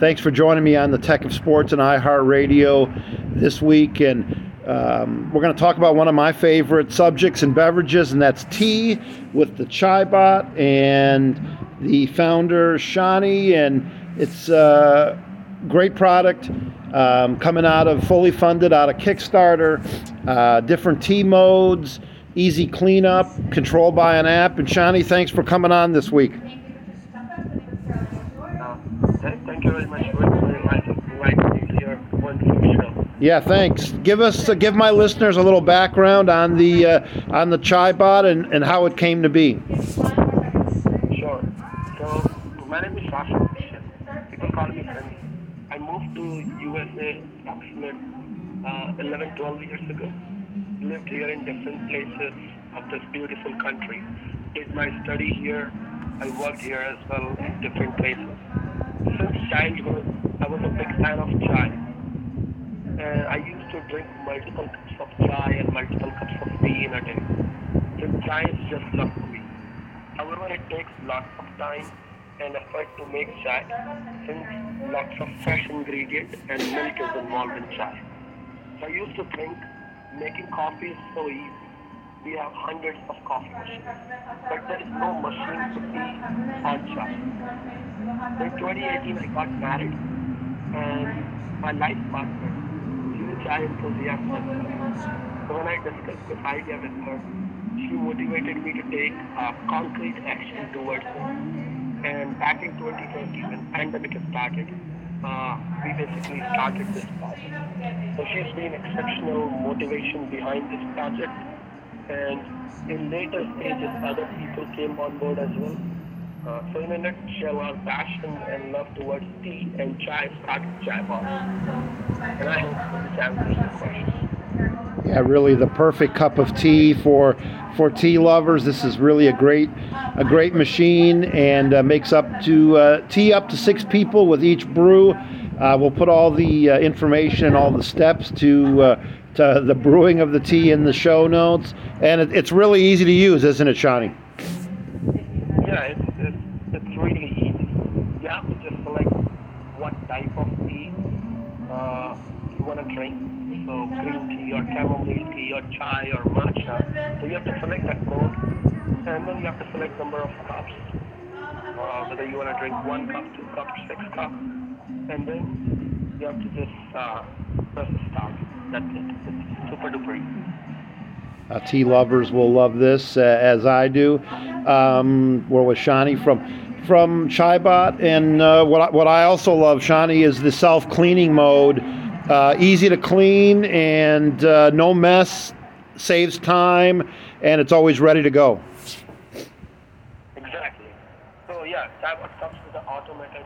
thanks for joining me on the Tech of Sports and iHeartRadio this week. And um, we're going to talk about one of my favorite subjects and beverages, and that's tea with the Chai Bot and the founder, Shani. And it's a great product um, coming out of fully funded out of Kickstarter, uh, different tea modes, easy cleanup, controlled by an app. And Shani, thanks for coming on this week. Thank you very much for inviting me to your wonderful show. Yeah, thanks. Give us, uh, give my listeners a little background on the uh, on the Chai Bot and, and how it came to be. Sure. So my name is Sasha. People call me Sunny. I moved to USA approximately uh, 11, 12 years ago. Lived here in different places of this beautiful country. Did my study here. I worked here as well in different places since childhood, I was a big fan of chai. And I used to drink multiple cups of chai and multiple cups of tea in a day. Since chai is just love to me. However, it takes lots of time and effort to make chai since lots of fresh ingredients and milk is involved in chai. So I used to think making coffee is so easy. We have hundreds of coffee machines, but there is no machine to tea on chai. In 2018, I got married, and my life partner, she was chai enthusiast. So when I discussed this idea with her, she motivated me to take uh, concrete action towards it. And back in 2020, when pandemic started, uh, we basically started this project. So she's been exceptional motivation behind this project. And in later stages, other people came on board as well. Uh, so in a nutshell, our passion and love towards tea and chai started Chai Boss. And I hope this answers the question. Yeah, really the perfect cup of tea for for tea lovers. This is really a great a great machine and uh, makes up to uh, tea up to six people with each brew. Uh, we'll put all the uh, information and all the steps to uh, to the brewing of the tea in the show notes. And it, it's really easy to use, isn't it, Shani? Yeah, it's, it's, it's really easy. You have to just select what type of tea uh, you want to drink. So green tea or chamomile tea or chai or matcha. So you have to select that mode. And then you have to select number of cups. Uh, whether you want to drink one cup, two cups, six cups. And then you have to just uh, press start. That's it. It's super duper easy. Uh, tea lovers will love this uh, as I do. Um, we're with Shani from from ChaiBot, and uh, what I, what I also love, Shani, is the self cleaning mode. Uh, easy to clean and uh, no mess, saves time, and it's always ready to go. Exactly. So yeah, comes with the automatic.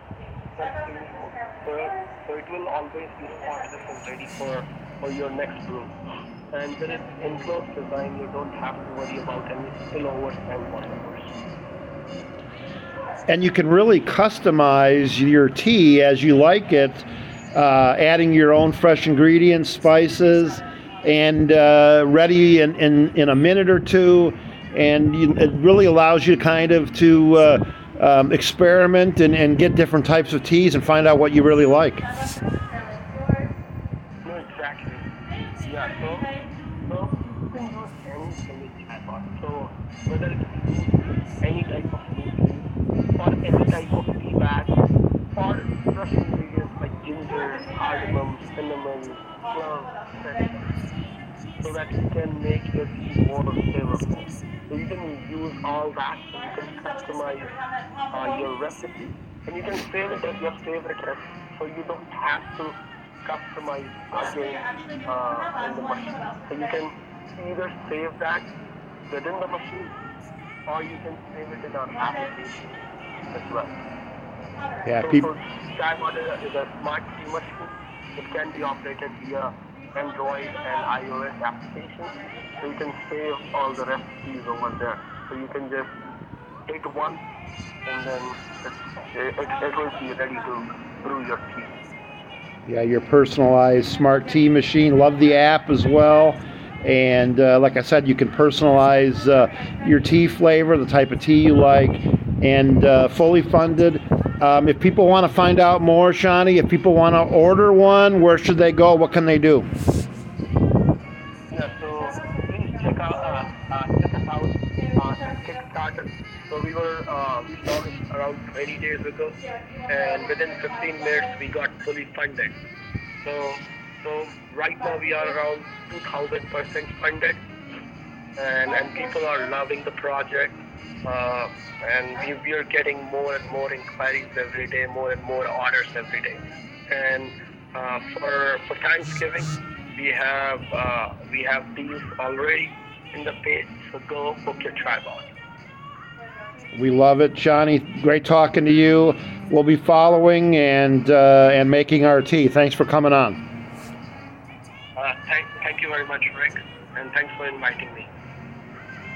So, so it will always be ready for, for your next brew. And with its enclosed design, you don't have to worry about any spillovers and whatever. And you can really customize your tea as you like it, uh, adding your own fresh ingredients, spices, and uh, ready in, in, in a minute or two. And you, it really allows you kind of to uh, um, experiment and, and get different types of teas and find out what you really like. Whether it's any type of food or any type of tea bag or fresh ingredients like ginger, cardamom, cinnamon, cloves, etc. So that you can make your tea more flavorful. So you can use all that so you can customize uh, your recipe and you can save it as your favorite recipe so you don't have to customize again uh, in the machine. So you can either save that within the machine or you can save it in an application as well. Yeah, so, people. so ChaiBot is a smart tea machine. It can be operated via Android and iOS applications. So you can save all the recipes over there. So you can just hit one and then it, it, it will be ready to brew your tea. Yeah, your personalized smart tea machine. Love the app as well. And uh, like I said, you can personalize uh, your tea flavor, the type of tea you like, and uh, fully funded Um, if people want to find out more, Shawnee, if people want to order one, where should they go? What can they do? Yeah, so please check out uh, uh, check us out on Kickstarter. So we were uh, we launched around 20 days ago, and within 15 minutes we got fully funded. So so right now we are around 2,000 percent funded, and and people are loving the project. Uh, and we, we are getting more and more inquiries every day, more and more orders every day. And uh, for for Thanksgiving, we have uh, we have deals already in the page. So go book your ChaiBot. We love it, Johnny. Great talking to you. We'll be following and uh, and making our tea. Thanks for coming on. Uh, thank, thank you very much, Rick, and thanks for inviting me.